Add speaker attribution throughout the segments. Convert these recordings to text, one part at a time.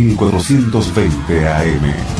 Speaker 1: presenta Sintonía 1420 AM.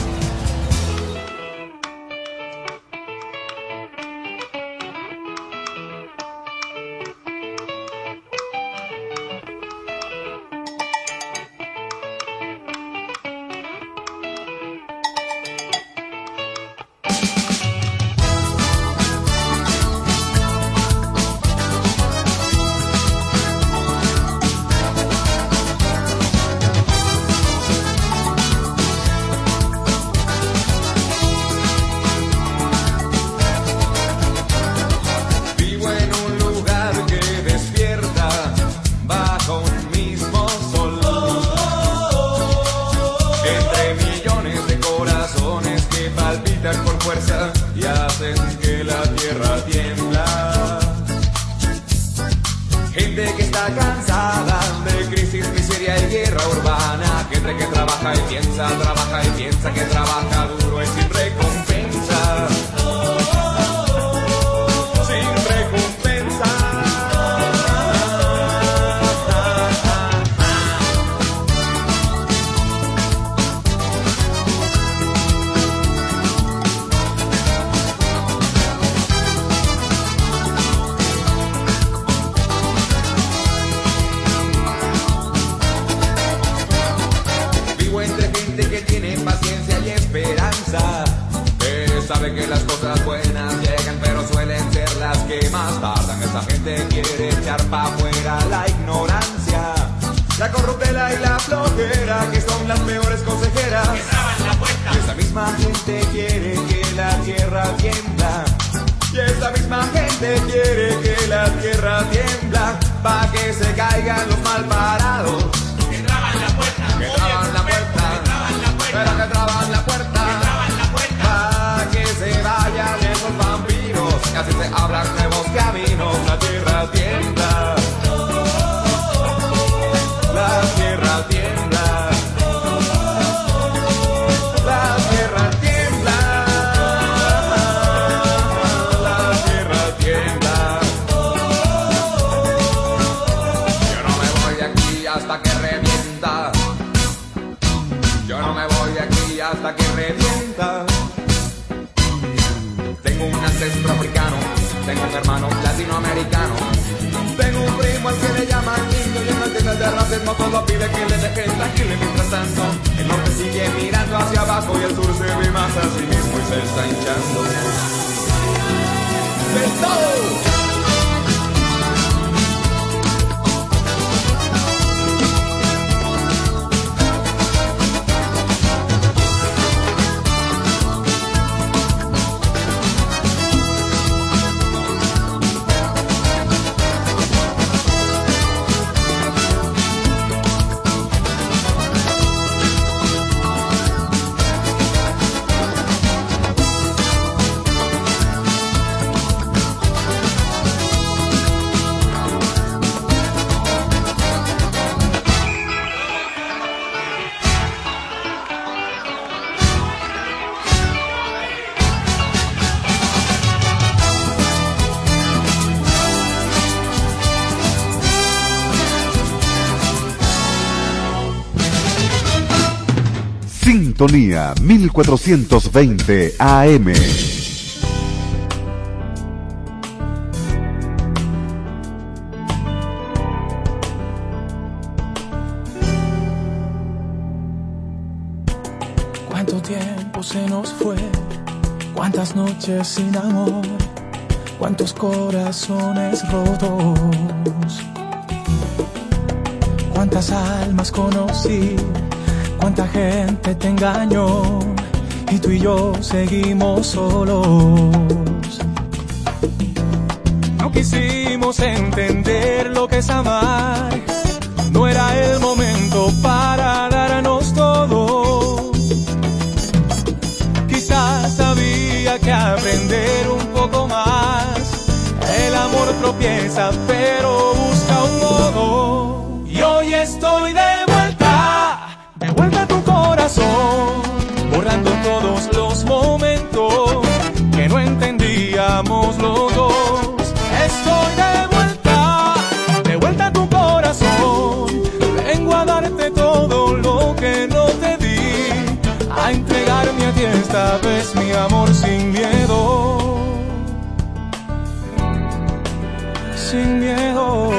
Speaker 1: Sintonía 1420 AM.
Speaker 2: ¿Cuánto tiempo se nos fue? ¿Cuántas noches sin amor? ¿Cuántos corazones rotos? ¿Cuántas almas conocí? Cuánta gente te y tú y yo seguimos solos. No quisimos entender lo que es amar. No era el momento para darnos todo. Quizás había que aprender un poco más. El amor tropieza, pero ti esta vez mi amor sin miedo. Sin miedo,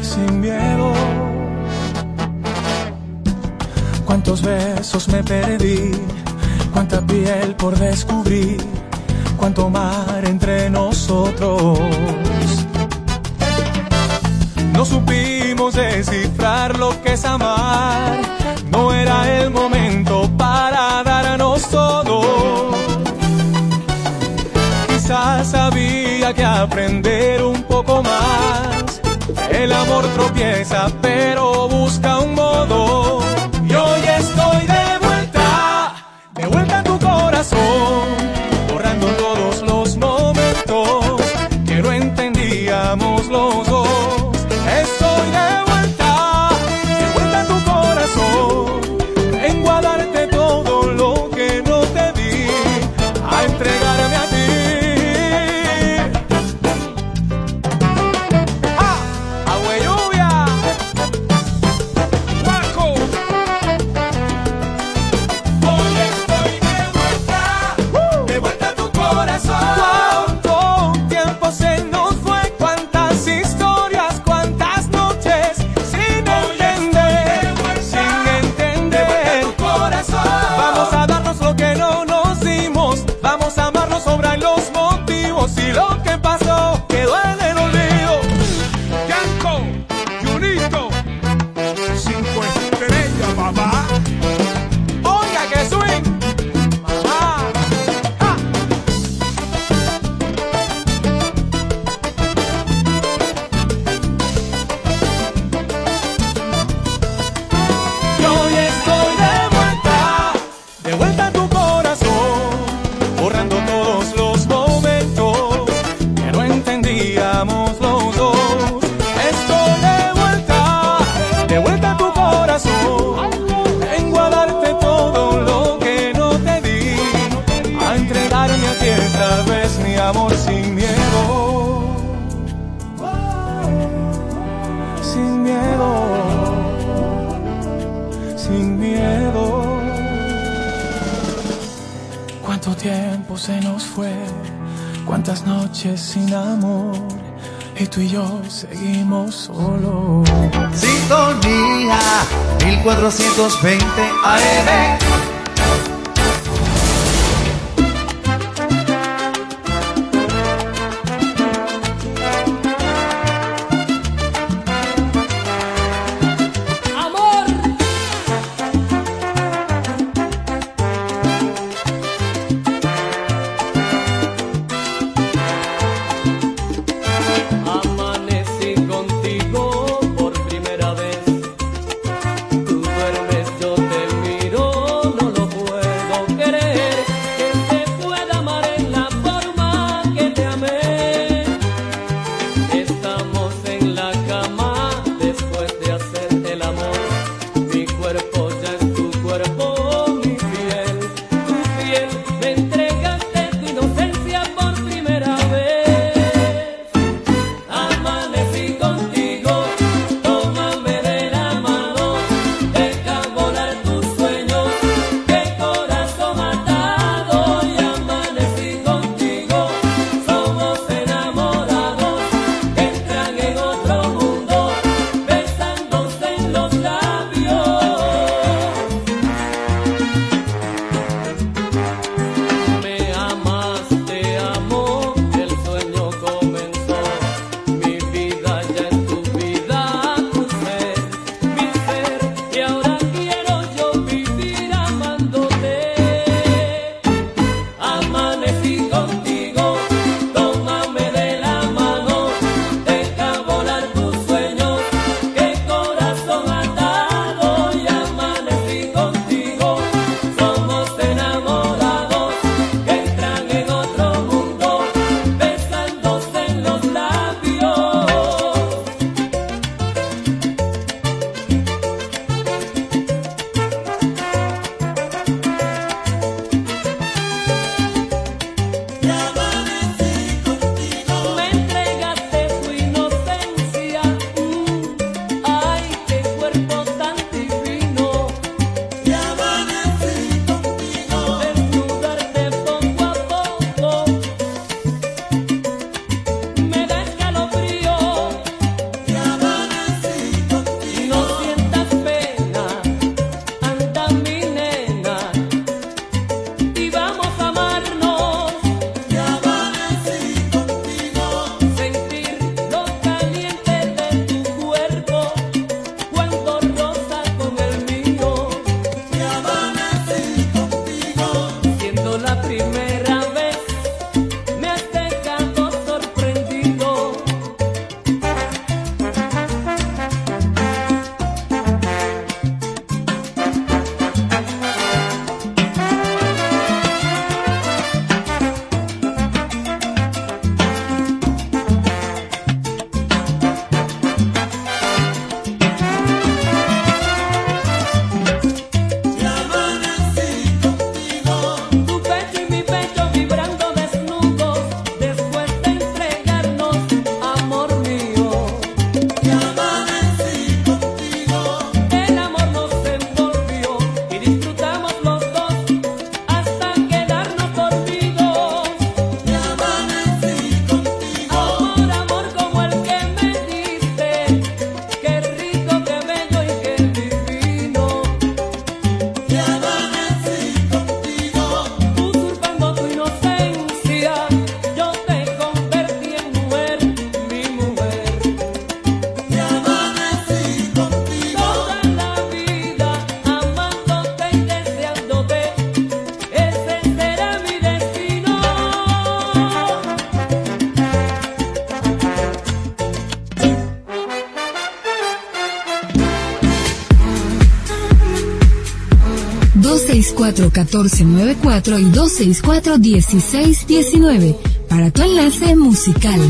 Speaker 2: sin miedo. Cuántos besos me perdí, cuánta piel por descubrir, cuánto mar entre nosotros. No supimos descifrar lo que es amar no era el momento para darnos todo. Quizás había que aprender un poco más. El amor tropieza, pero busca un modo todo. tiempo se nos fue, cuántas noches sin amor, y tú y yo seguimos solos.
Speaker 3: Sintonía 1420 AM
Speaker 4: 264-1494 y 264-1619 para tu enlace musical.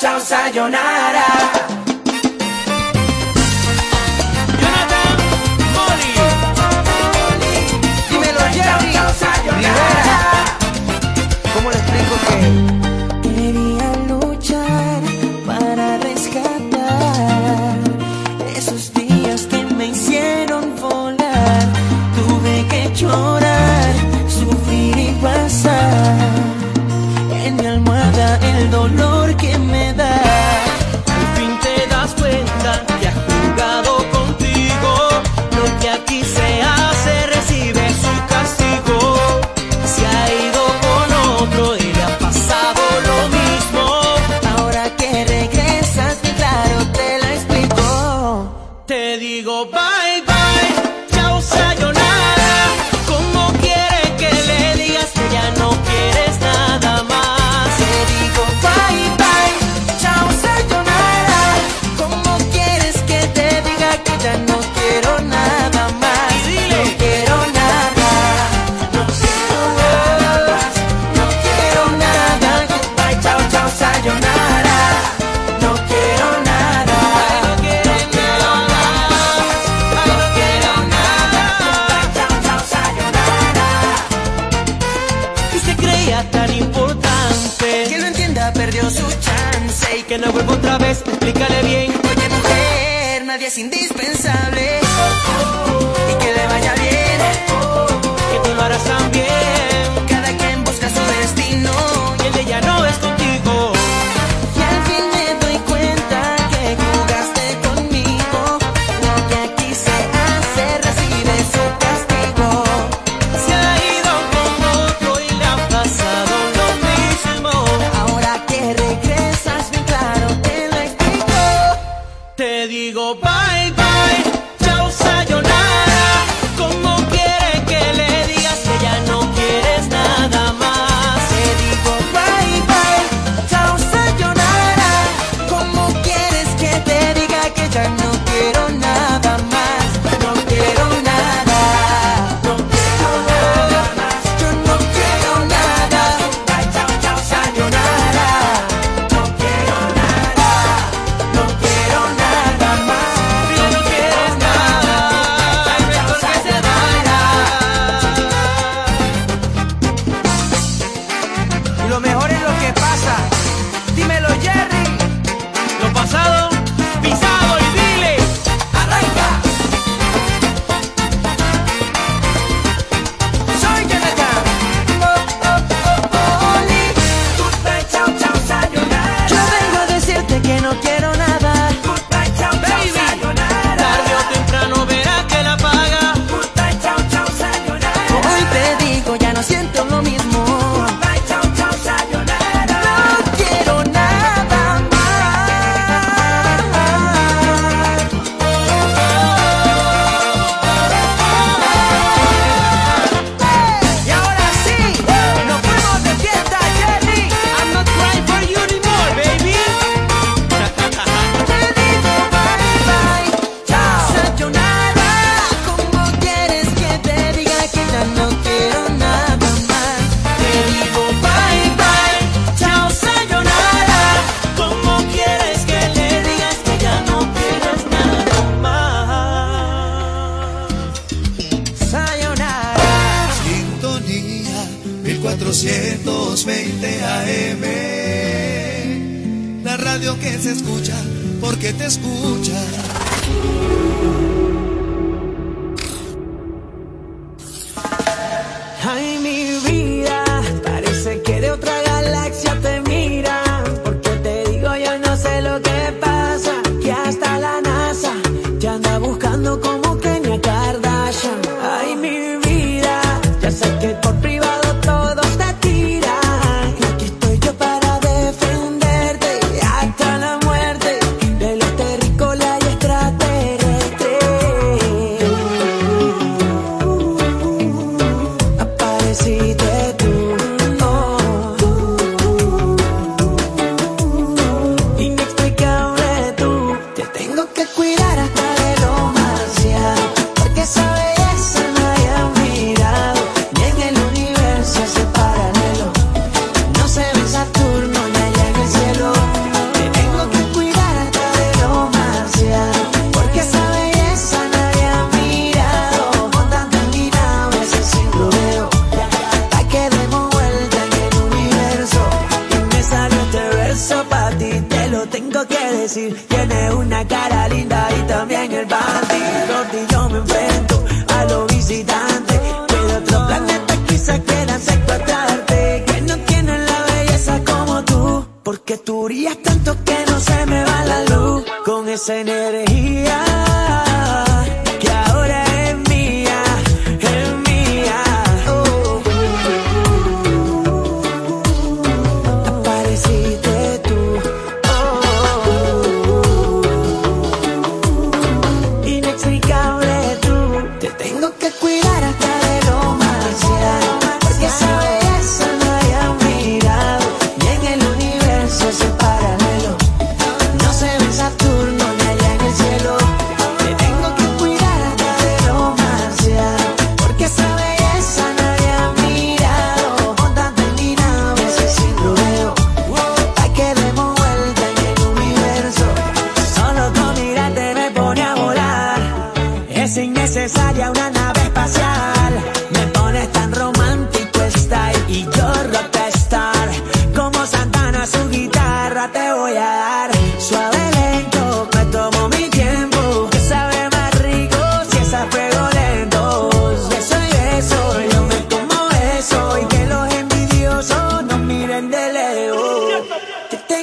Speaker 5: Chao, sayonara.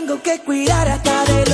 Speaker 6: tengo que cuidar hasta de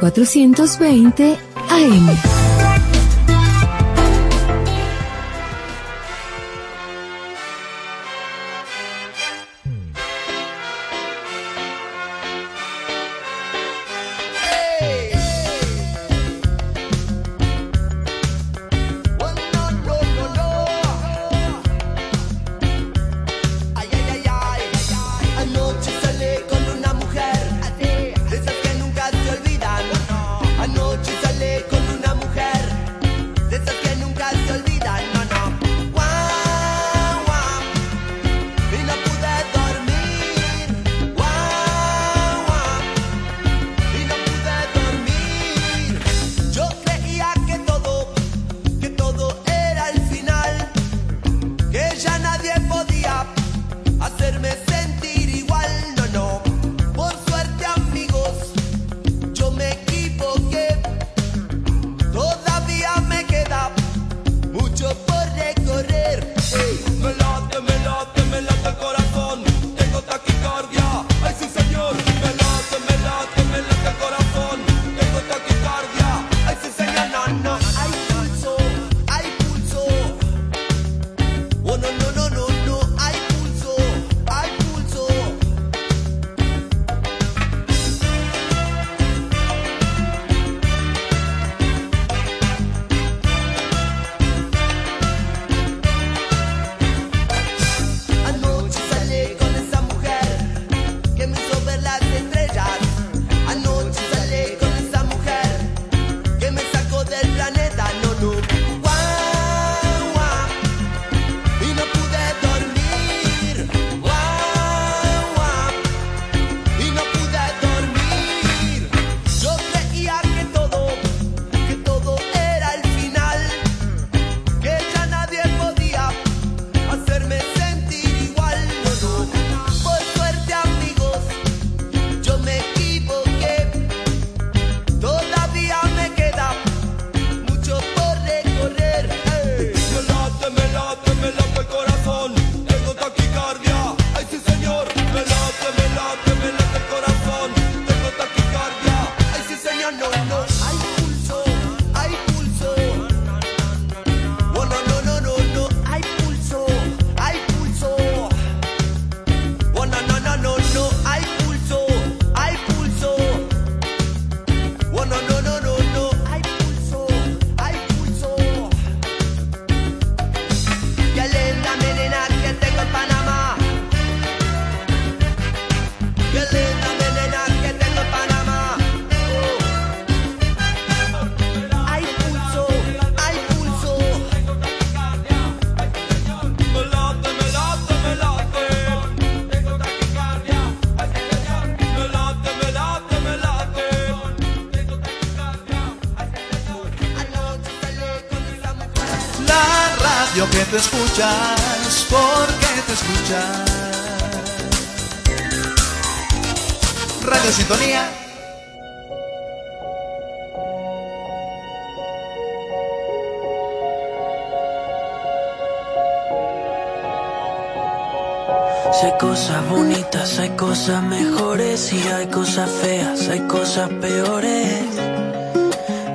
Speaker 3: 420 AM.
Speaker 7: porque te escuchas. Radio Sintonía.
Speaker 4: Si hay cosas bonitas, hay cosas mejores y hay cosas feas, hay cosas peores.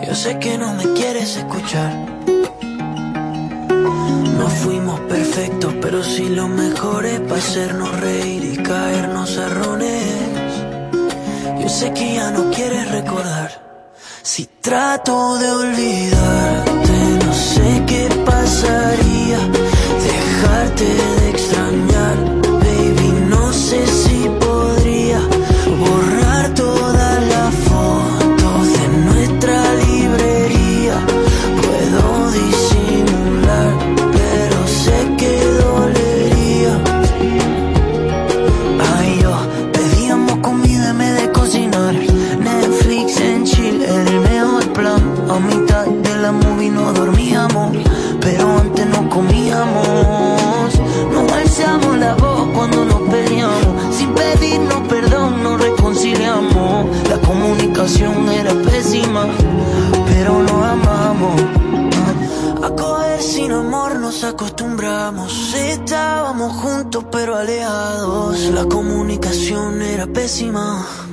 Speaker 4: Yo sé que no me quieres escuchar. No fuimos perfectos, pero si sí mejor es para hacernos reír y caernos a. Yo sé que ya no quieres recordar. Si trato de olvidarte, no sé qué pasaría. Dejarte de てしまう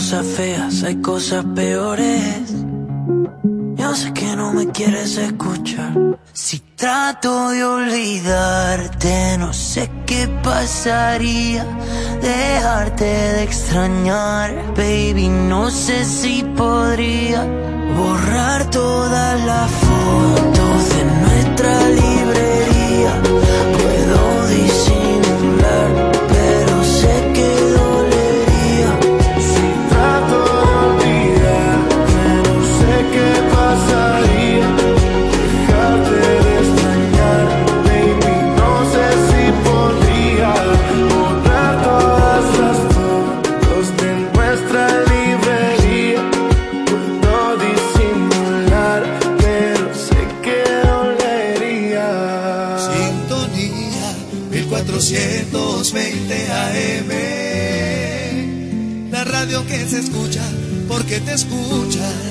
Speaker 4: cosas feas, hay cosas peores. Yo sé que no me quieres escuchar. Si trato de olvidarte, no sé qué pasaría. Dejarte de extrañar, baby, no sé si podría borrar todas las fotos de nuestra librería.
Speaker 3: porque te
Speaker 5: escuchas.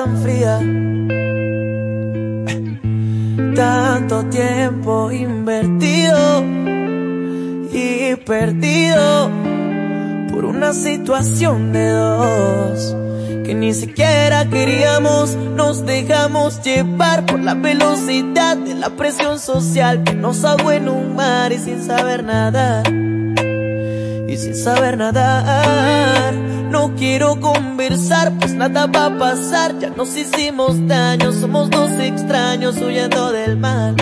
Speaker 5: Tan fría. Tanto tiempo invertido y perdido por una situación de dos que ni siquiera queríamos, nos dejamos llevar por la velocidad de la presión social que nos ahogó en un mar y sin saber nada. Y sin saber nadar, no quiero conversar, pues nada va a pasar. Ya nos hicimos daño, somos dos extraños huyendo del mal,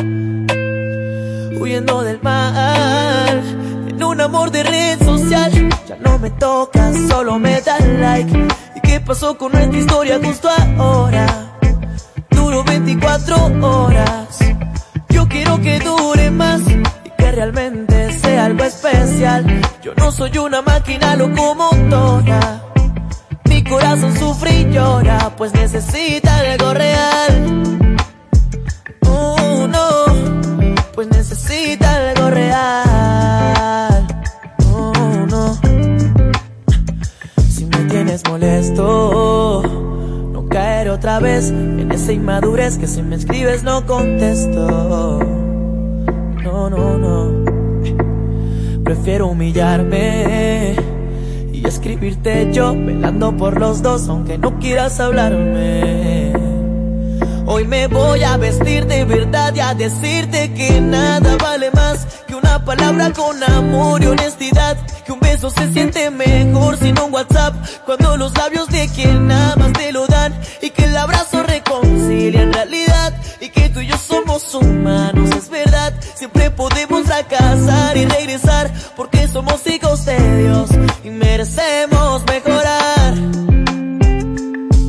Speaker 5: huyendo del mal. En un amor de red social, ya no me toca, solo me da like. ¿Y qué pasó con nuestra historia justo ahora? Duró 24 horas. Yo quiero que dure más y que realmente algo especial. Yo no soy una máquina locomotora. Mi corazón sufre y llora, pues necesita algo real. Oh, no, pues necesita algo real. Oh, no. Si me tienes molesto, no caer otra vez en esa inmadurez que si me escribes no contesto. No, no, no. Prefiero humillarme y escribirte yo, velando por los dos, aunque no quieras hablarme. Hoy me voy a vestir de verdad y a decirte que nada vale más que una palabra con amor y honestidad. Que un beso se siente mejor sin un WhatsApp cuando los labios de quien amas te lo dan. Y que el abrazo reconcilia en realidad. Y que tú y yo somos humanos, es verdad. Siempre podemos fracasar y regresar porque somos hijos de Dios y merecemos mejorar.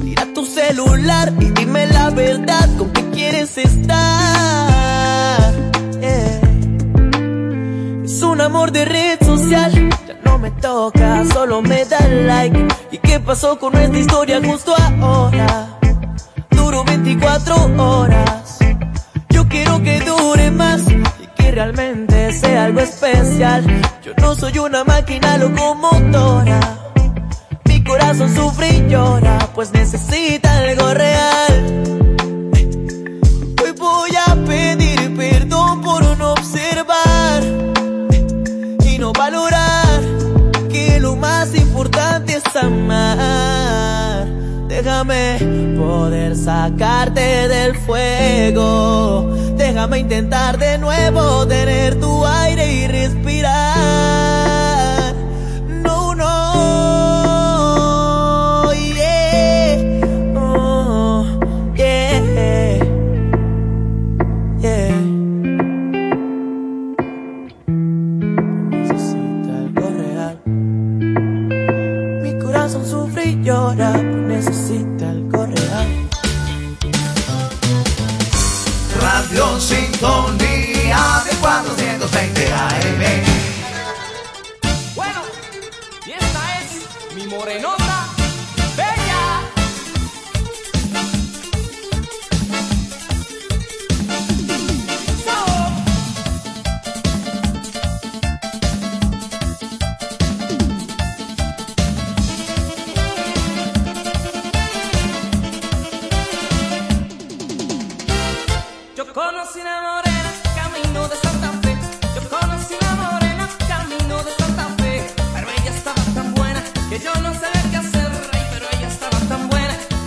Speaker 5: Tira tu celular y dime la verdad con qué quieres estar. Es un amor de red social, ya no me toca, solo me da like. ¿Y qué pasó con nuestra historia justo ahora? Duró 24 horas. Yo quiero que dure más y que realmente sea algo especial. Yo no soy una máquina locomotora. Mi corazón sufre y llora, pues necesita algo real. Déjame poder sacarte del fuego. Déjame intentar de nuevo tener tu aire y respirar. Llora, necesita algo real.
Speaker 3: Radio Sintonía de 420 AM.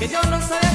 Speaker 2: Que yo no sabía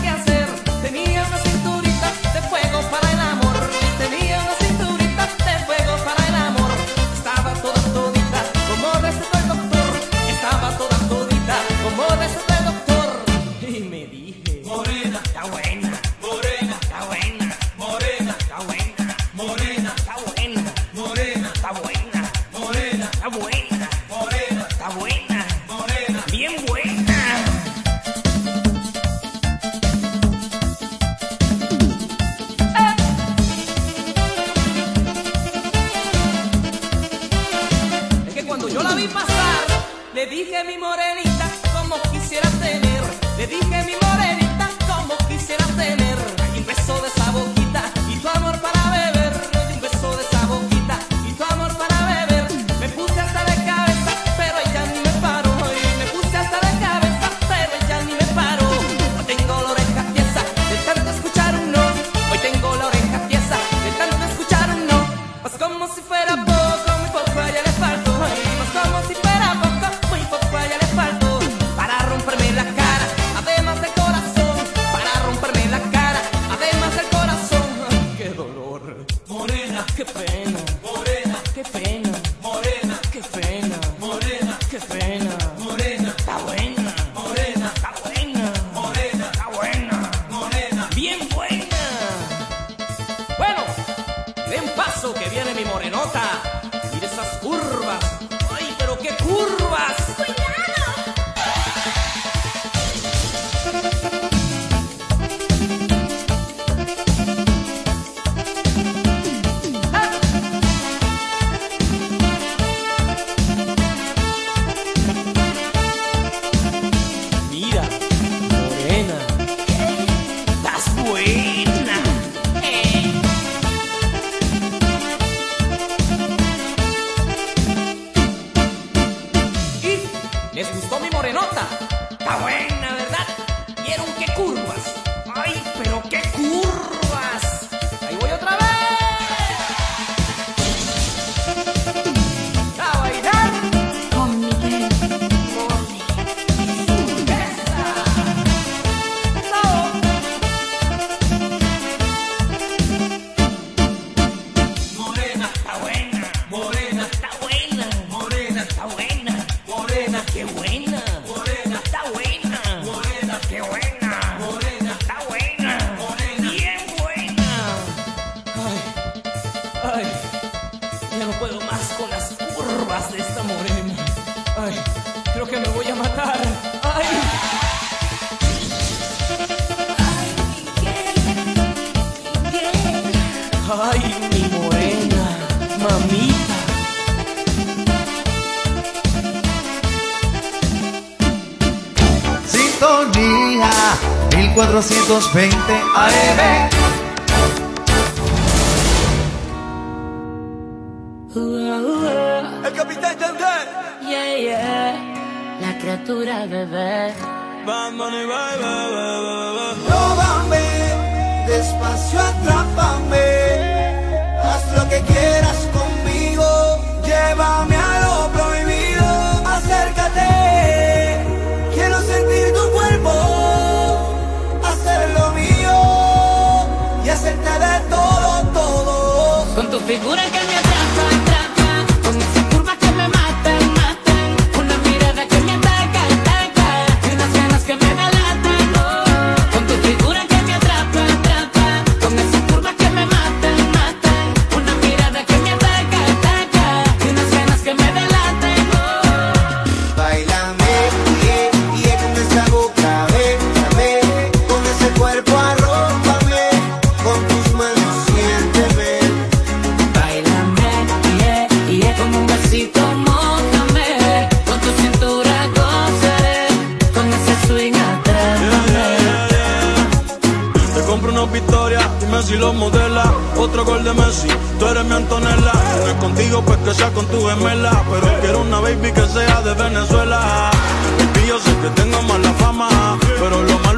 Speaker 8: 1920 AM.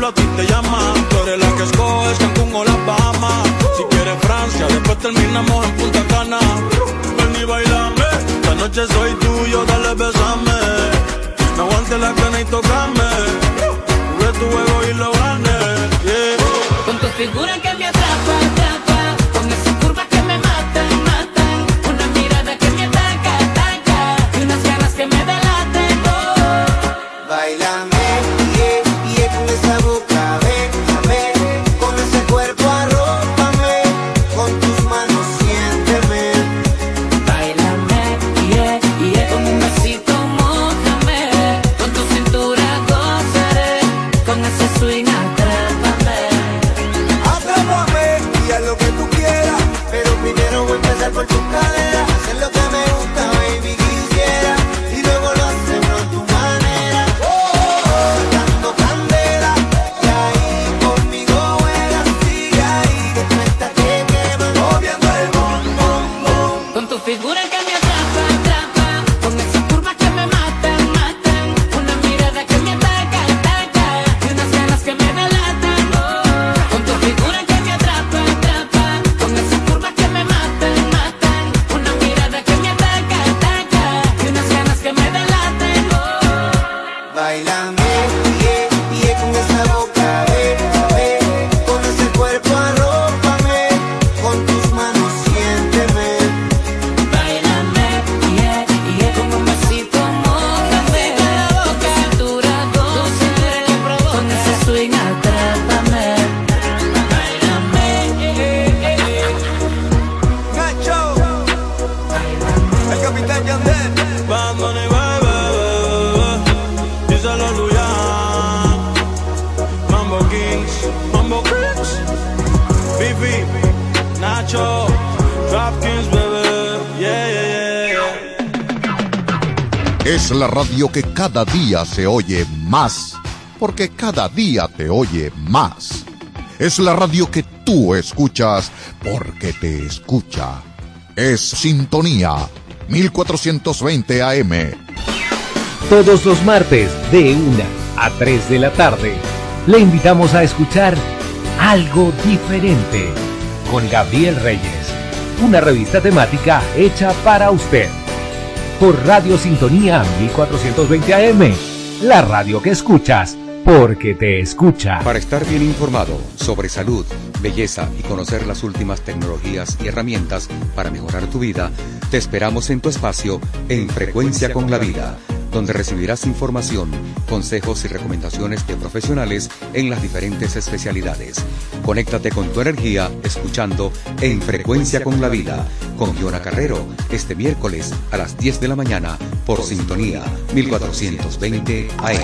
Speaker 9: a
Speaker 10: ti te llama. Tú eres la que escoges Cancún o las Bahamas. Si quieres Francia, después terminamos en Punta Cana. Ven y bailame, esta noche soy tuyo, dale besame. No aguante la cana y tocame. Jugué tu juego y lo gané. Yeah.
Speaker 11: Con tu figura que me
Speaker 1: se oye más, porque cada día te oye más. Es la radio que tú escuchas, porque te escucha. Es Sintonía 1420 AM.
Speaker 12: Todos los martes de 1 a 3 de la tarde, le invitamos a escuchar Algo Diferente con Gabriel Reyes, una revista temática hecha para usted. Por Radio Sintonía 1420 AM, la radio que escuchas porque te escucha.
Speaker 13: Para estar bien informado sobre salud, belleza y conocer las últimas tecnologías y herramientas para mejorar tu vida, te esperamos en tu espacio en Frecuencia con la Vida donde recibirás información, consejos y recomendaciones de profesionales en las diferentes especialidades. Conéctate con tu energía escuchando En Frecuencia con la Vida con Giona Carrero este miércoles a las 10 de la mañana por Sintonía 1420 AM.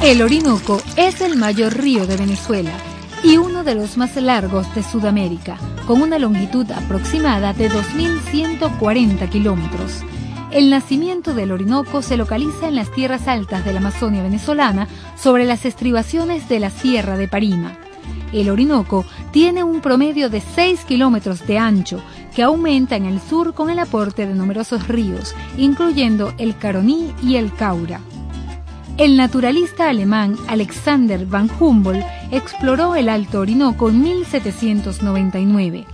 Speaker 14: El Orinoco es el mayor río de Venezuela y uno de los más largos de Sudamérica, con una longitud aproximada de 2.140 kilómetros. El nacimiento del Orinoco se localiza en las tierras altas de la Amazonia venezolana, sobre las estribaciones de la Sierra de Parima. El Orinoco tiene un promedio de 6 kilómetros de ancho, que aumenta en el sur con el aporte de numerosos ríos, incluyendo el Caroní y el Caura. El naturalista alemán Alexander van Humboldt exploró el Alto Orinoco en 1799.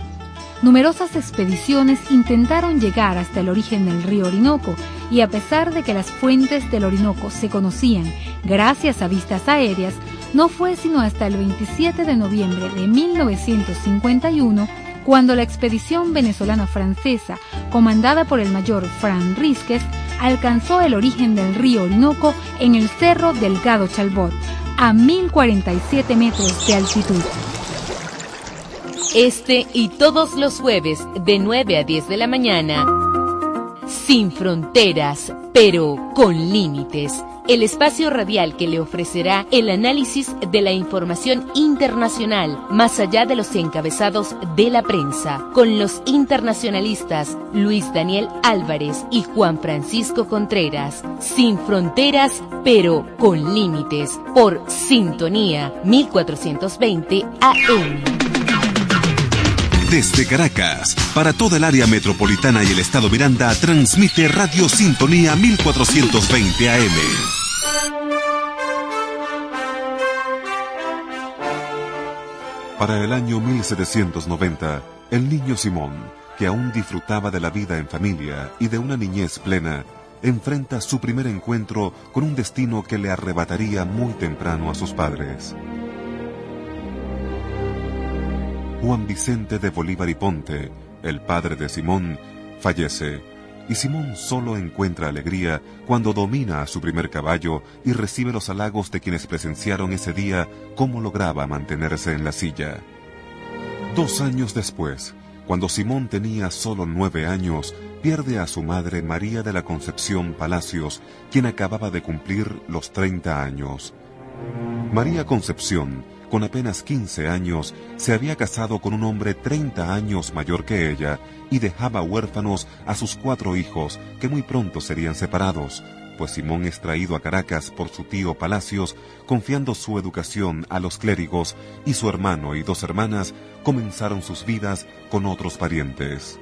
Speaker 14: Numerosas expediciones intentaron llegar hasta el origen del río Orinoco y a pesar de que las fuentes del Orinoco se conocían gracias a vistas aéreas, no fue sino hasta el 27 de noviembre de 1951 cuando la expedición venezolano-francesa, comandada por el mayor Fran Risques, alcanzó el origen del río Orinoco en el Cerro Delgado Chalbot, a 1047 metros de altitud.
Speaker 15: Este y todos los jueves de 9 a 10 de la mañana. Sin fronteras, pero con límites. El espacio radial que le ofrecerá el análisis de la información internacional, más allá de los encabezados de la prensa, con los internacionalistas Luis Daniel Álvarez y Juan Francisco Contreras. Sin fronteras, pero con límites. Por Sintonía 1420 AM.
Speaker 16: Desde Caracas, para toda el área metropolitana y el estado Miranda, transmite Radio Sintonía 1420 AM. Para el año 1790, el niño Simón, que aún disfrutaba de la vida en familia y de una niñez plena, enfrenta su primer encuentro con un destino que le arrebataría muy temprano a sus padres. Juan Vicente de Bolívar y Ponte, el padre de Simón, fallece, y Simón solo encuentra alegría cuando domina a su primer caballo y recibe los halagos de quienes presenciaron ese día cómo lograba mantenerse en la silla. Dos años después, cuando Simón tenía solo nueve años, pierde a su madre María de la Concepción Palacios, quien acababa de cumplir los 30 años. María Concepción con apenas 15 años, se había casado con un hombre 30 años mayor que ella y dejaba huérfanos a sus cuatro hijos, que muy pronto serían separados, pues Simón es traído a Caracas por su tío Palacios, confiando su educación a los clérigos, y su hermano y dos hermanas comenzaron sus vidas con otros parientes.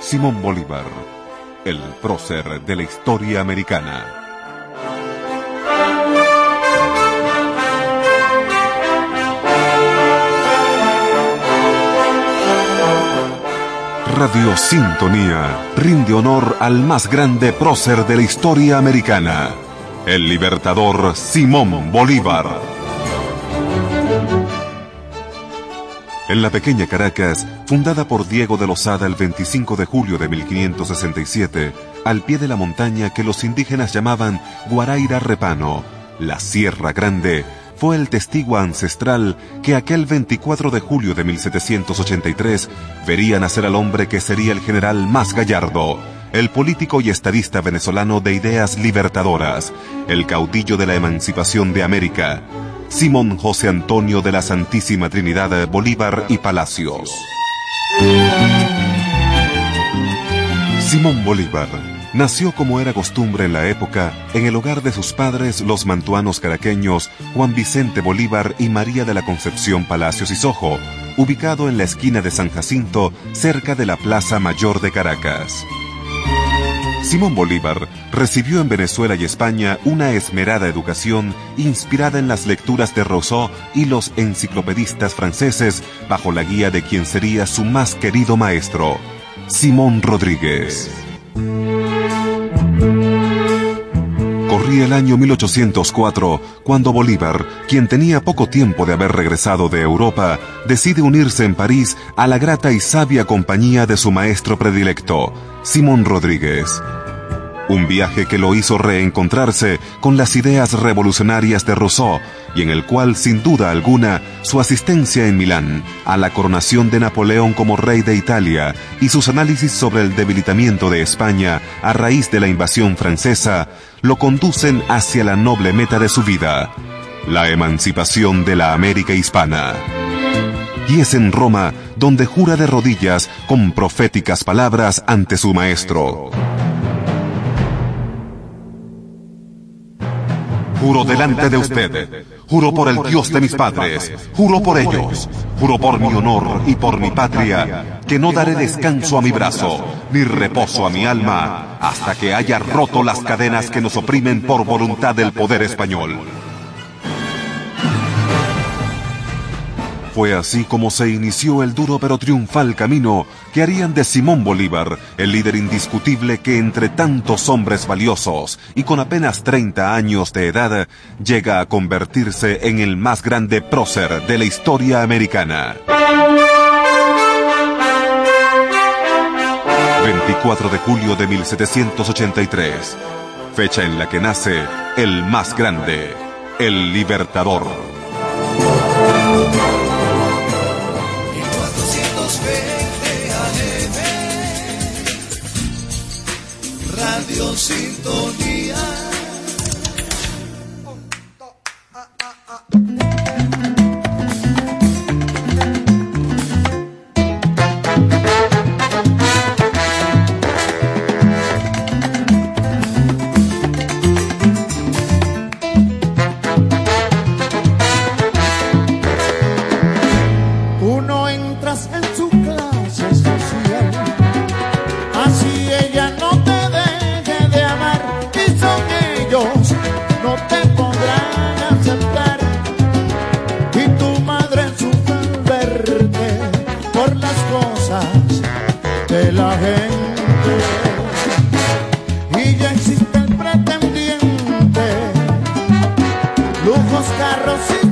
Speaker 16: Simón Bolívar, el prócer de la historia americana. Radio Sintonía rinde honor al más grande prócer de la historia americana, el libertador Simón Bolívar. En la pequeña Caracas, fundada por Diego de Lozada el 25 de julio de 1567, al pie de la montaña que los indígenas llamaban Guaraira Repano, la Sierra Grande, fue el testigo ancestral que aquel 24 de julio de 1783 vería nacer al hombre que sería el general más gallardo, el político y estadista venezolano de ideas libertadoras, el caudillo de la emancipación de América, Simón José Antonio de la Santísima Trinidad Bolívar y Palacios. Simón Bolívar nació como era costumbre en la época en el hogar de sus padres los mantuanos caraqueños Juan Vicente Bolívar y María de la Concepción Palacios y Sojo, ubicado en la esquina de San Jacinto cerca de la Plaza Mayor de Caracas. Simón Bolívar recibió en Venezuela y España una esmerada educación inspirada en las lecturas de Rousseau y los enciclopedistas franceses bajo la guía de quien sería su más querido maestro, Simón Rodríguez. Corría el año 1804 cuando Bolívar, quien tenía poco tiempo de haber regresado de Europa, decide unirse en París a la grata y sabia compañía de su maestro predilecto, Simón Rodríguez. Un viaje que lo hizo reencontrarse con las ideas revolucionarias de Rousseau y en el cual, sin duda alguna, su asistencia en Milán a la coronación de Napoleón como rey de Italia y sus análisis sobre el debilitamiento de España a raíz de la invasión francesa lo conducen hacia la noble meta de su vida, la emancipación de la América hispana. Y es en Roma donde jura de rodillas con proféticas palabras ante su maestro. Juro delante de usted, juro por el Dios de mis padres, juro por ellos, juro por mi honor y por mi patria, que no daré descanso a mi brazo, ni reposo a mi alma, hasta que haya roto las cadenas que nos oprimen por voluntad del poder español. Fue así como se inició el duro pero triunfal camino que harían de Simón Bolívar el líder indiscutible que entre tantos hombres valiosos y con apenas 30 años de edad llega a convertirse en el más grande prócer de la historia americana. 24 de julio de 1783, fecha en la que nace el más grande, el Libertador.
Speaker 7: Radio Sintonía
Speaker 17: don't see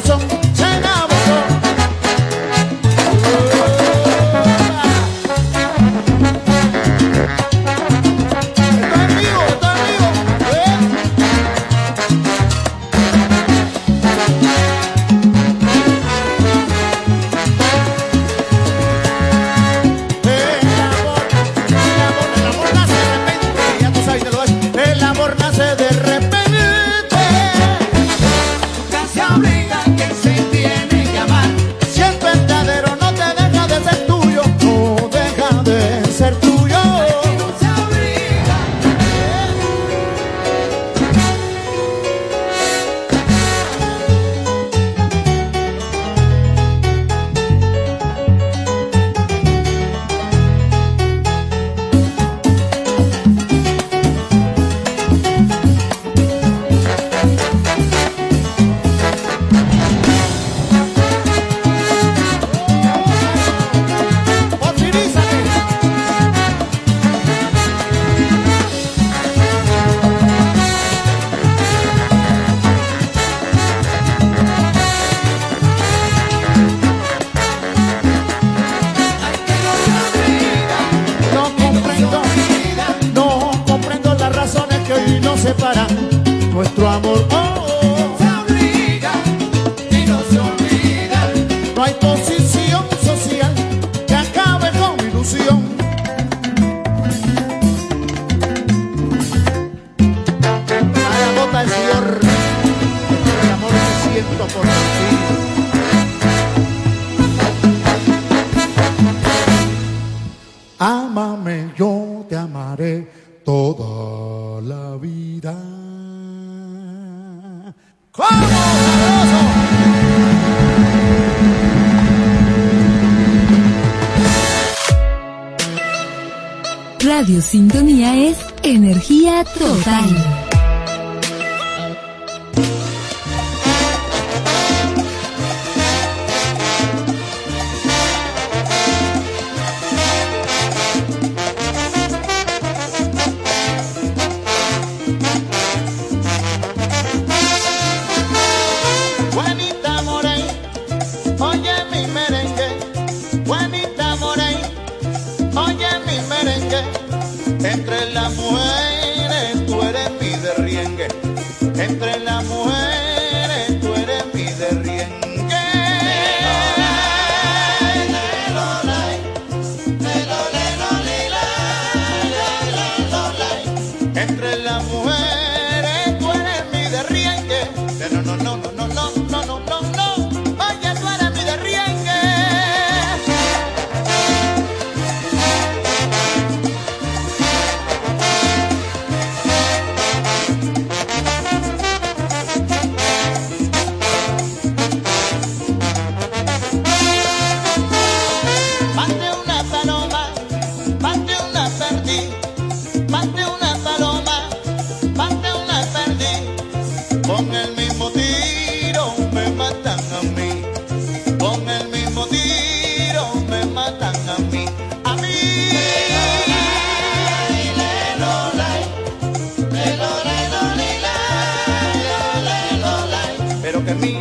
Speaker 17: corazón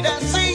Speaker 14: miras.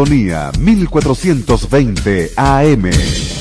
Speaker 14: Sintonía
Speaker 8: 1420 AM.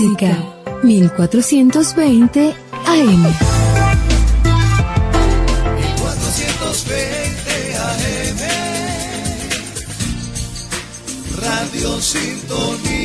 Speaker 18: Música 1420 AM.
Speaker 7: 1420 AM. Radio Sintonía.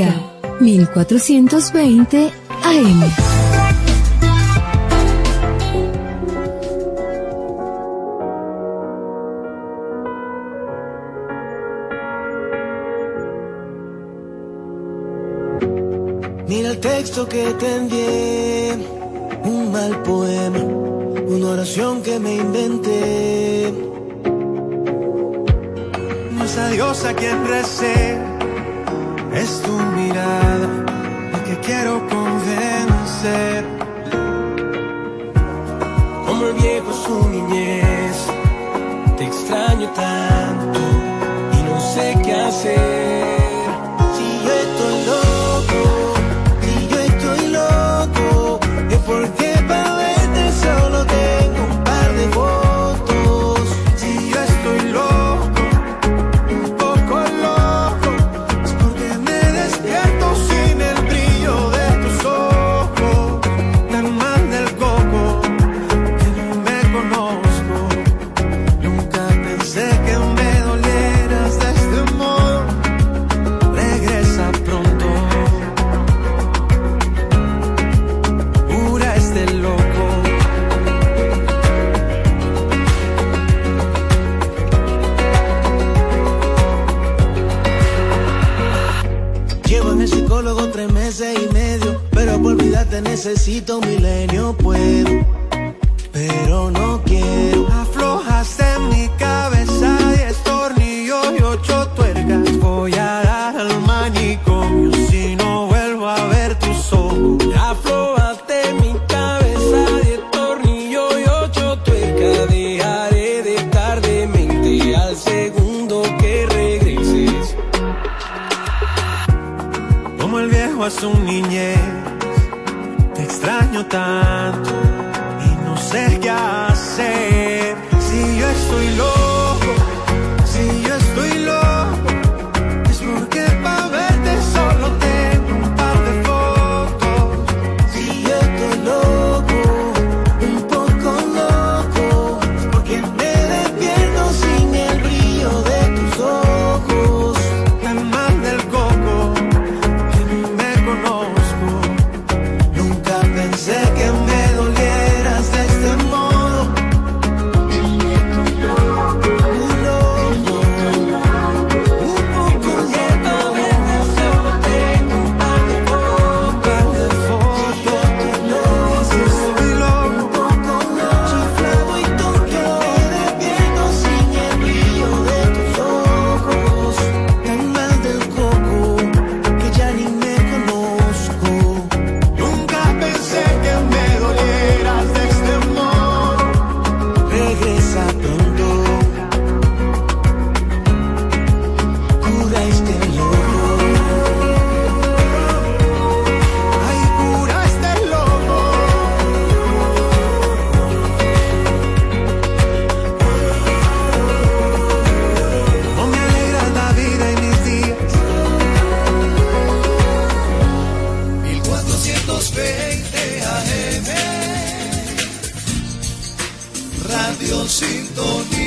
Speaker 18: Música 1420 AM.
Speaker 4: texto que te envié, un mal poema, una oración que me inventé.
Speaker 8: No es a Dios a quien recé es tu mirada la que quiero convencer.
Speaker 4: Como el viejo su niñez, te extraño tanto. necesito milenio puedo Sintonía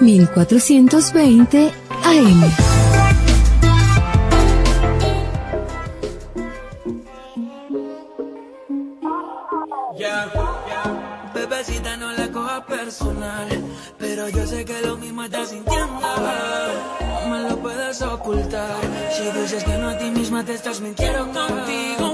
Speaker 18: 1420 AM.
Speaker 19: Bebecita, no la cojas personal, pero yo sé que lo mismo estás sintiendo. No me lo puedes ocultar. Si dices que no a ti misma te estás mintiendo contigo.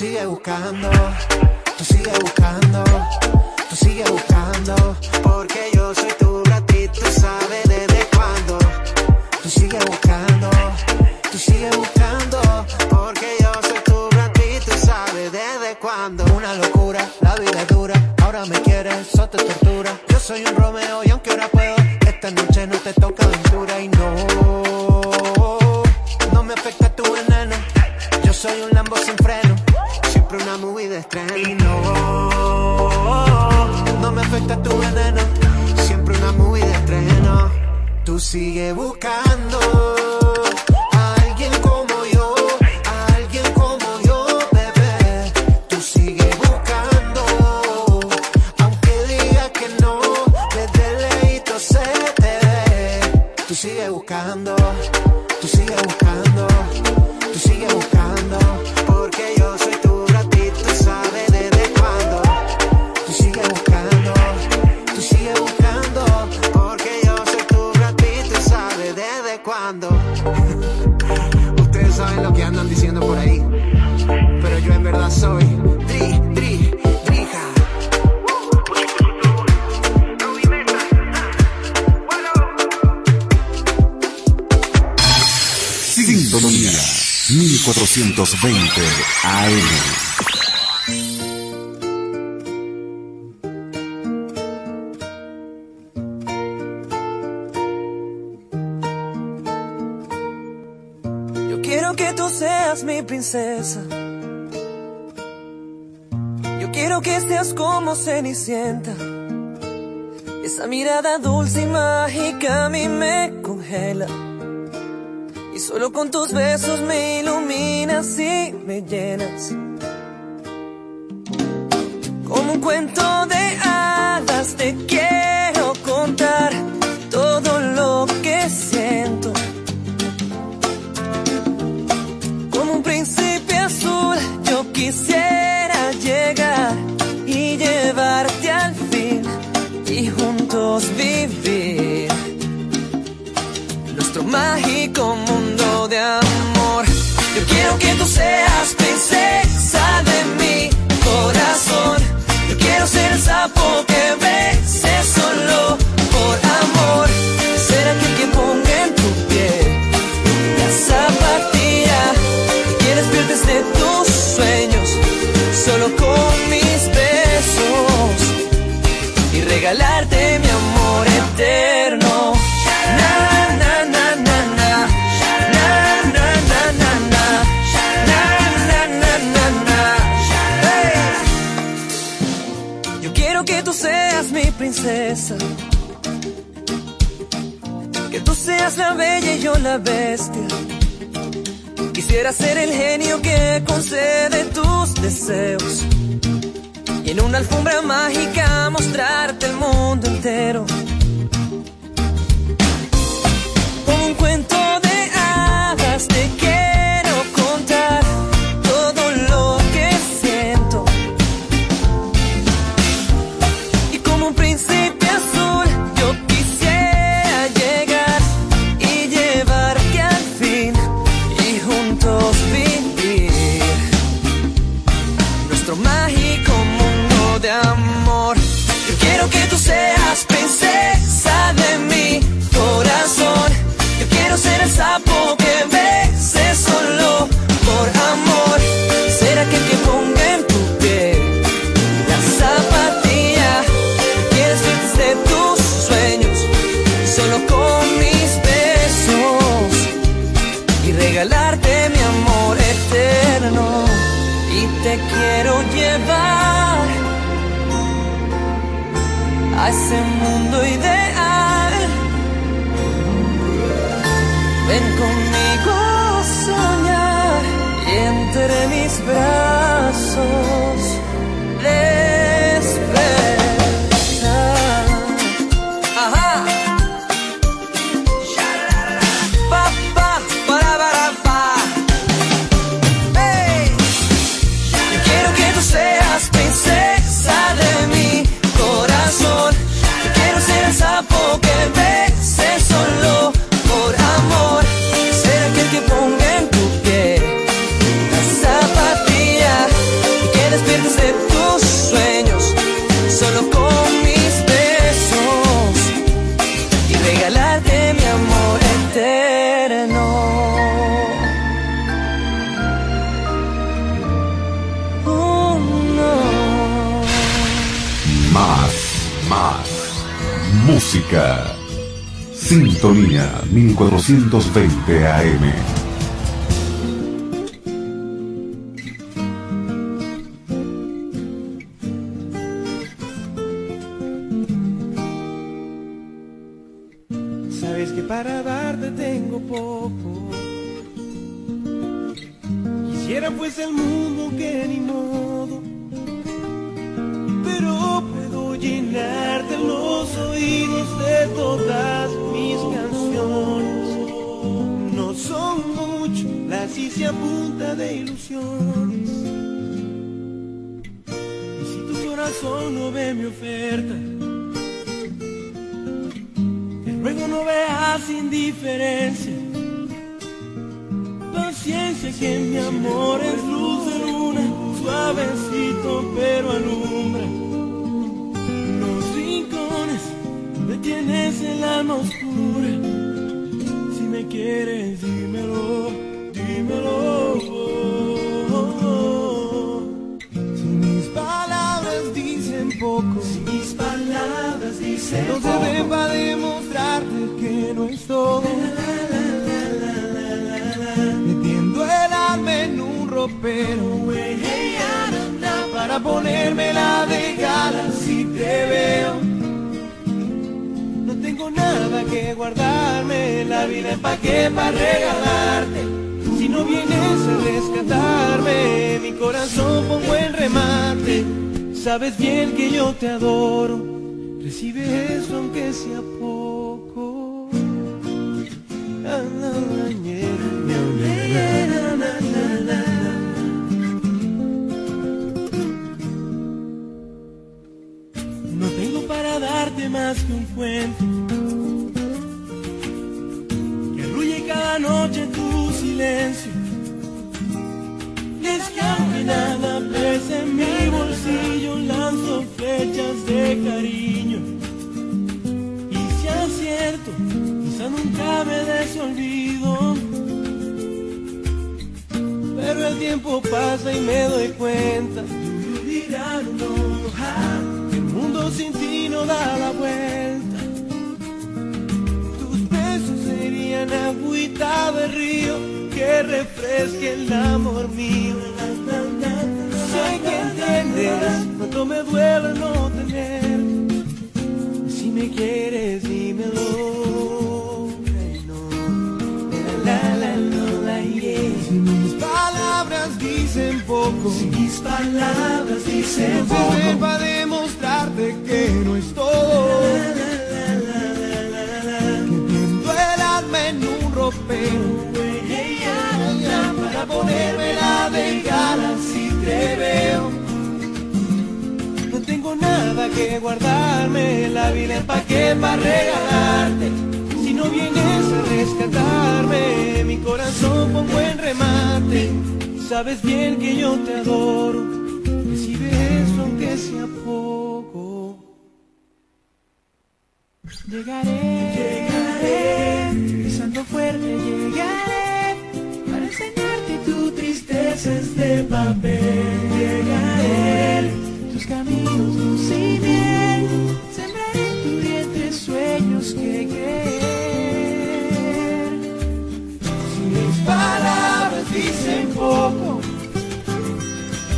Speaker 20: sigue buscando, tú sigue
Speaker 11: buscando, tú sigue buscando.
Speaker 4: Esa mirada dulce y mágica a mí me congela. Y solo con tus besos me iluminas y me llenas.
Speaker 16: 1420 AM.
Speaker 8: Pasa y me doy cuenta. Que el mundo sin ti no da la vuelta. Tus besos serían agüita de río que refresque el amor mío. Sé que entiendes cuánto me duele no tener. Si me quieres, dímelo. Dicen poco, si mis palabras dicen poco, para demostrarte que no es todo. Que tiendo el alma en un ropero para ponérmela de gala si te veo. No tengo nada que guardarme, la vida es pa' qué pa' regalarte. Vienes a rescatarme, mi corazón pongo en remate. Sabes bien que yo te adoro, recibe eso aunque sea poco. Llegaré, llegaré, pisando fuerte llegaré, para enseñarte tu tristeza es de papel. Llegaré, tus caminos miel, sembraré tu vientre sueños que creer.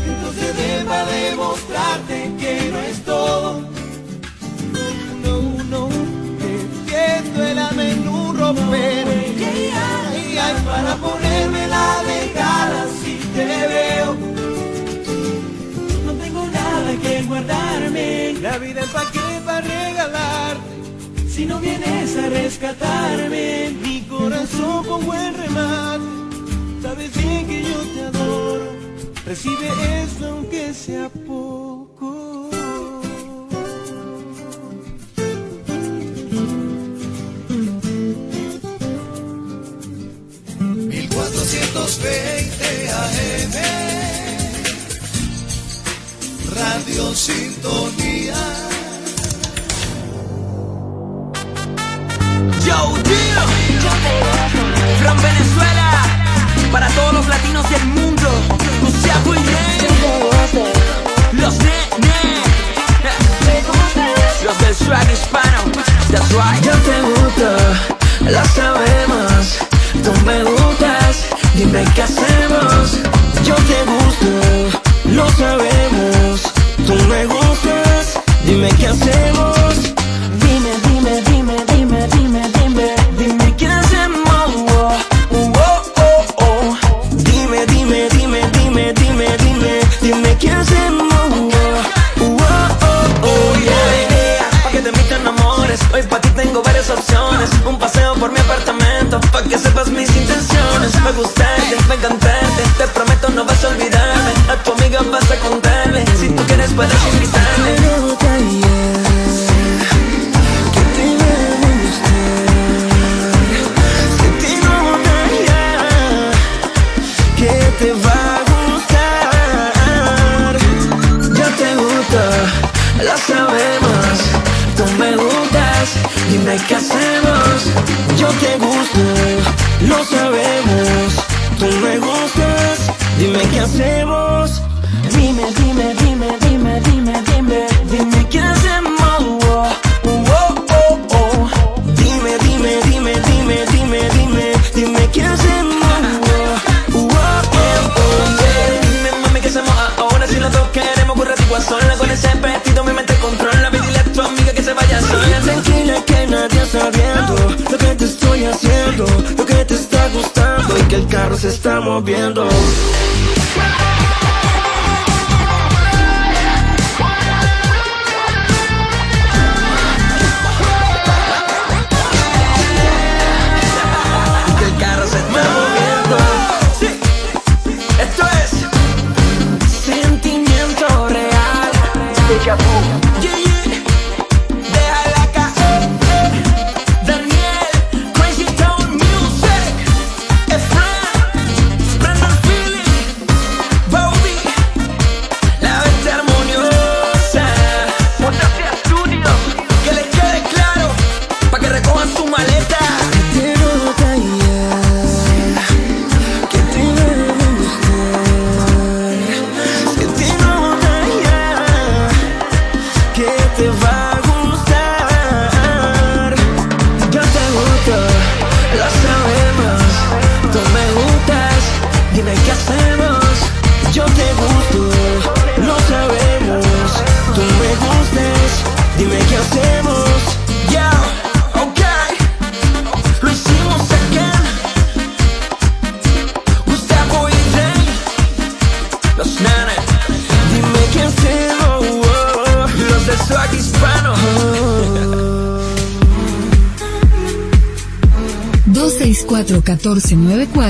Speaker 8: Entonces deba demostrarte que no es todo. No, no, que siento el alma en un ropero. Ay, ay, para ponerme la de cara si te veo. No tengo nada que guardarme. La vida es pa' qué, pa' regalarte. Si no vienes a rescatarme, mi corazón con buen remate. Sabes bien que yo te adoro. Recibe esto aunque sea poco.
Speaker 7: 1420 AM Radio Sintonía
Speaker 21: Yo. From Venezuela, para todos los latinos del mundo, Luciano y los nenes, los del swag hispano, that's right.
Speaker 4: Yo te gusto, lo sabemos. Tú me gustas, dime qué hacemos. Yo te gusto, lo sabemos. Tú me gustas, dime qué hacemos. Que sepas mis intenciones. Me gustarte, me encantarte, te prometo no vas a olvidarme. A tu amiga vas a contarle, si tú quieres puedes lo sabemos. Tú me gustas, dime qué hacemos. estamos viendo.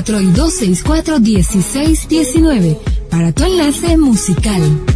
Speaker 4: y
Speaker 18: 264-1619 para tu enlace musical.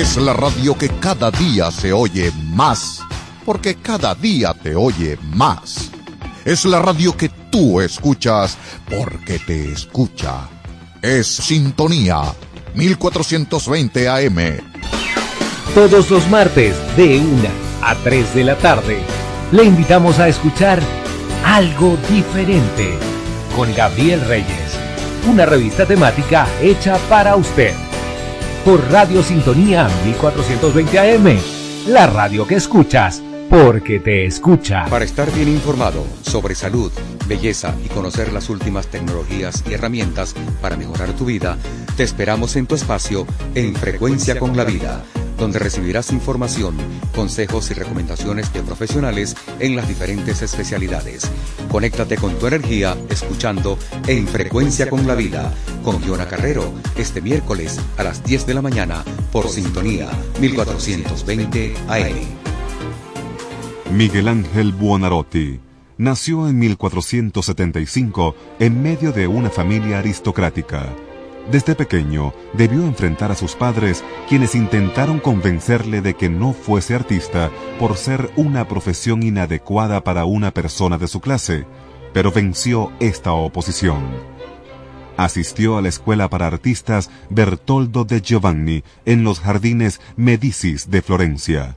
Speaker 22: Es la
Speaker 23: radio que cada día se oye más, porque cada día te oye más. Es la radio que tú escuchas, porque te escucha. Es Sintonía 1420 AM.
Speaker 12: Todos los martes, de 1 a 3 de la tarde, le invitamos a escuchar Algo Diferente con Gabriel Reyes, una revista temática hecha para usted por Radio Sintonía 1420 AM, la radio que escuchas porque te escucha.
Speaker 13: Para estar bien informado sobre salud, belleza y conocer las últimas tecnologías y herramientas para mejorar tu vida, te esperamos en tu espacio en Frecuencia con la Vida donde recibirás información, consejos y recomendaciones de profesionales en las diferentes especialidades. Conéctate con tu energía escuchando en Frecuencia con la Vida con Giona Carrero este miércoles a las 10 de la mañana por Sintonía 1420 AM.
Speaker 16: Miguel Ángel Buonarroti nació en 1475 en medio de una familia aristocrática. Desde pequeño debió enfrentar a sus padres, quienes intentaron convencerle de que no fuese artista por ser una profesión inadecuada para una persona de su clase, pero venció esta oposición. Asistió a la escuela para artistas Bertoldo de Giovanni en los jardines Medicis de Florencia.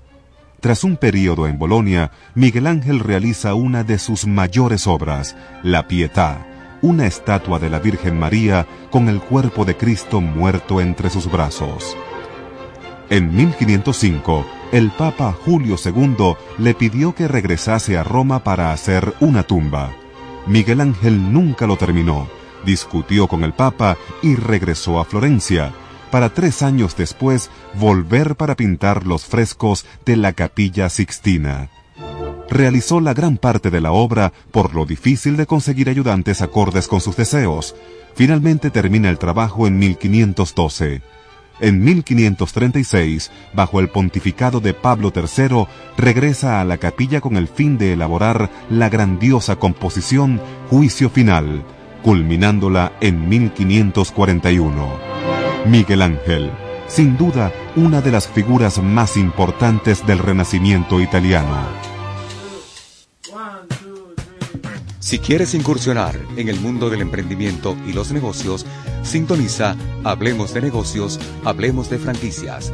Speaker 16: Tras un periodo en Bolonia, Miguel Ángel realiza una de sus mayores obras, La Pietà, una estatua de la Virgen María con el cuerpo de Cristo muerto entre sus brazos. En 1505, el Papa Julio II le pidió que regresase a Roma para hacer una tumba. Miguel Ángel nunca lo terminó, discutió con el Papa y regresó a Florencia, para tres años después volver para pintar los frescos de la capilla Sixtina. Realizó la gran parte de la obra por lo difícil de conseguir ayudantes acordes con sus deseos. Finalmente termina el trabajo en 1512. En 1536, bajo el pontificado de Pablo III, regresa a la capilla con el fin de elaborar la grandiosa composición Juicio Final, culminándola en 1541. Miguel Ángel, sin duda una de las figuras más importantes del Renacimiento italiano.
Speaker 13: Si quieres incursionar en el mundo del emprendimiento y los negocios, sintoniza Hablemos de negocios, Hablemos de franquicias,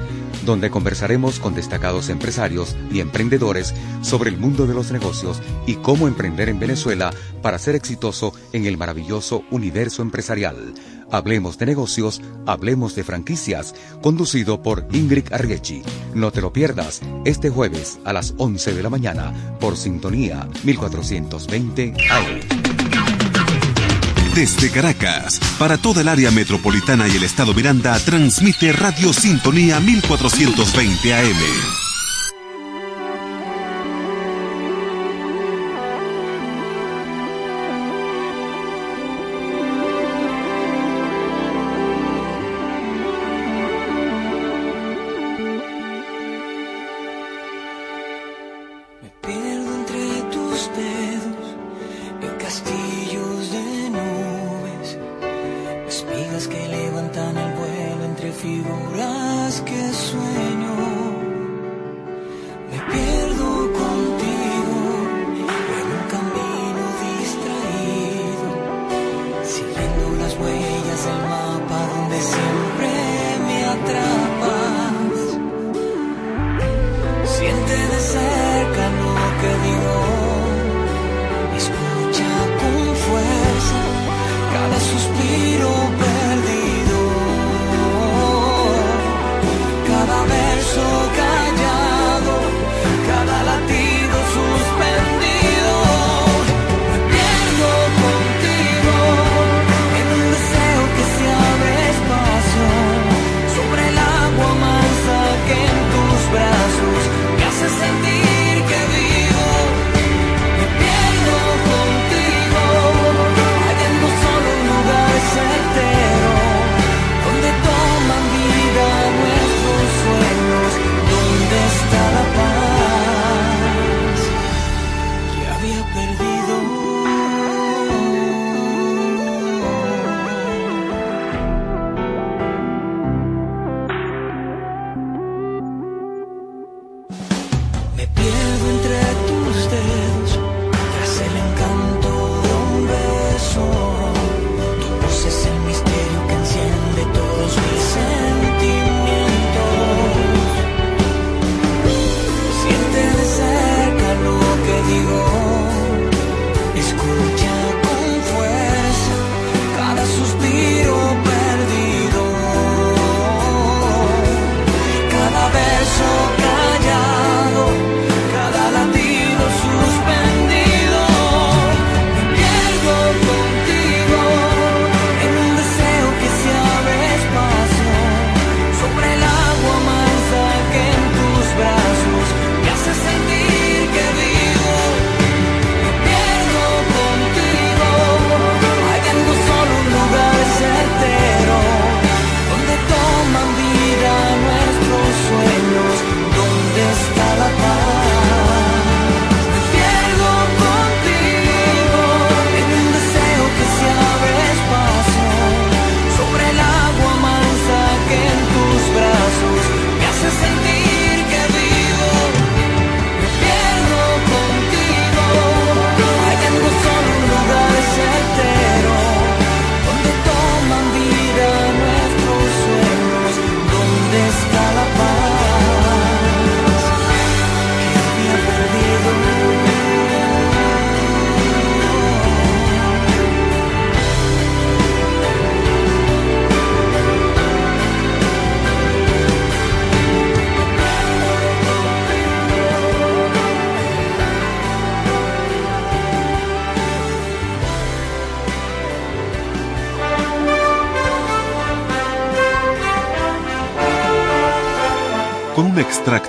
Speaker 13: donde conversaremos con destacados empresarios y emprendedores sobre el mundo de los negocios y cómo emprender en Venezuela para ser exitoso en el maravilloso universo empresarial. Hablemos de negocios, hablemos de franquicias, conducido por Ingrid Arriechi. No te lo pierdas este jueves a las 11 de la mañana por Sintonía 1420 AM.
Speaker 16: Desde Caracas, para toda el área metropolitana y el estado Miranda, transmite Radio Sintonía 1420 AM.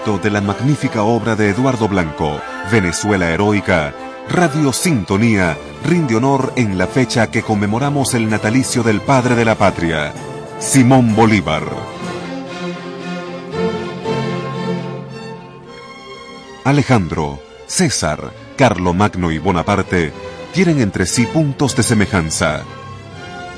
Speaker 5: De la
Speaker 16: magnífica obra de Eduardo Blanco, Venezuela Heroica, Radio Sintonía rinde honor en la fecha que conmemoramos el natalicio del padre de la patria, Simón Bolívar. Alejandro, César, Carlomagno y Bonaparte tienen entre sí puntos de semejanza.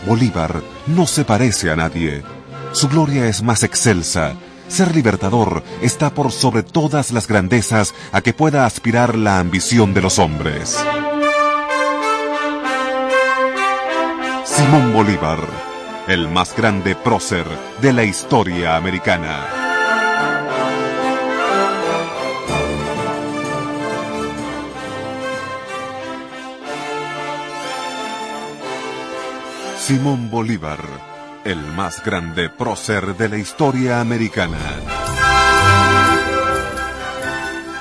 Speaker 16: Bolívar no se parece a nadie. Su gloria es más excelsa. Ser libertador está por sobre todas las grandezas a que pueda aspirar la ambición de los hombres. Simón Bolívar, el más grande prócer de la historia americana. Simón Bolívar, el más grande prócer de la historia americana.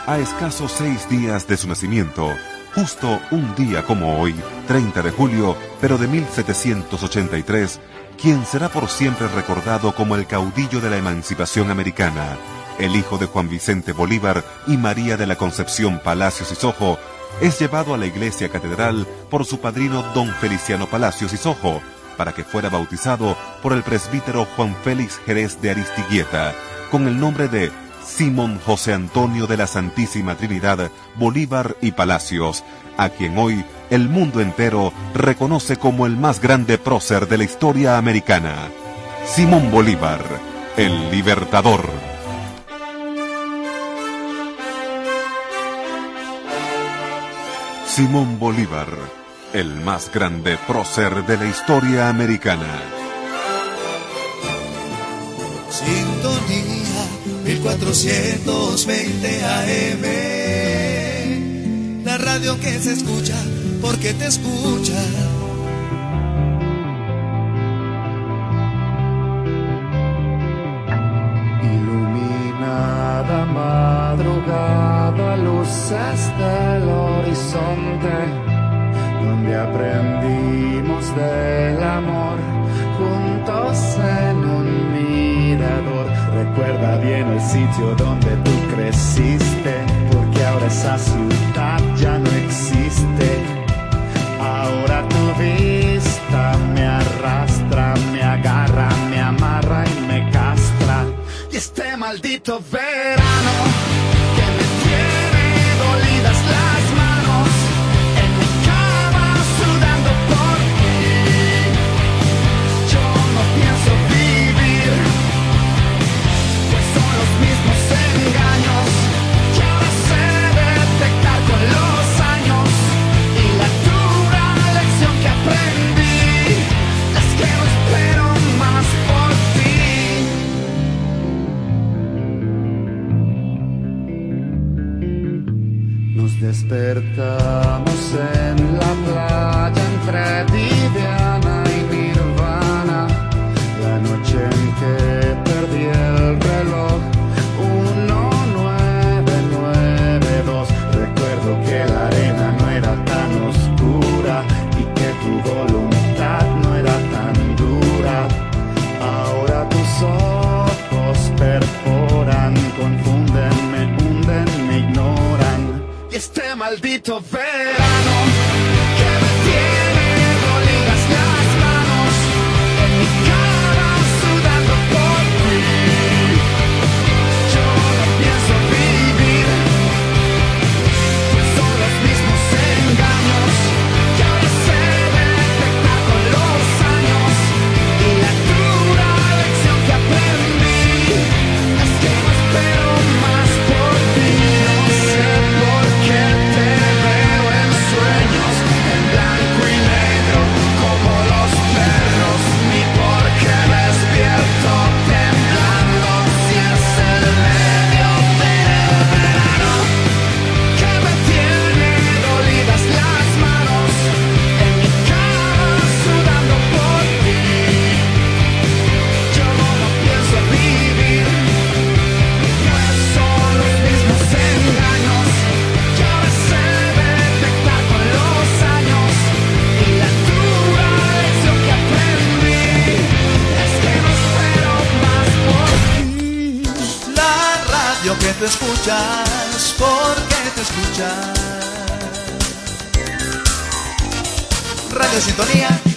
Speaker 16: A escasos seis días de su nacimiento, justo un día como hoy, 30 de julio, pero de 1783, quien será por siempre recordado como el caudillo de la emancipación americana, el hijo de Juan Vicente Bolívar y María de la Concepción Palacios y Sojo, es llevado a la iglesia catedral por su padrino don Feliciano Palacios y para que fuera bautizado por el presbítero Juan Félix Jerez de Aristiguieta, con el nombre de Simón José Antonio de la Santísima Trinidad Bolívar y Palacios, a quien hoy el mundo entero reconoce como el más grande prócer de la historia americana. Simón Bolívar, el libertador. Simón Bolívar, el más grande prócer de la historia americana.
Speaker 24: Sintonía 1420 AM. La radio que se escucha porque te escucha.
Speaker 17: Iluminada madrugada, luces del horizonte, donde aprendimos del amor juntos en un mirador. Recuerda bien el sitio donde tú creciste, porque ahora esa ciudad ya no existe. Ahora tu vista me arrastra, me agarra, me amarra y me castra. Y este maldito verano despertamos en
Speaker 24: Radio Sintonía.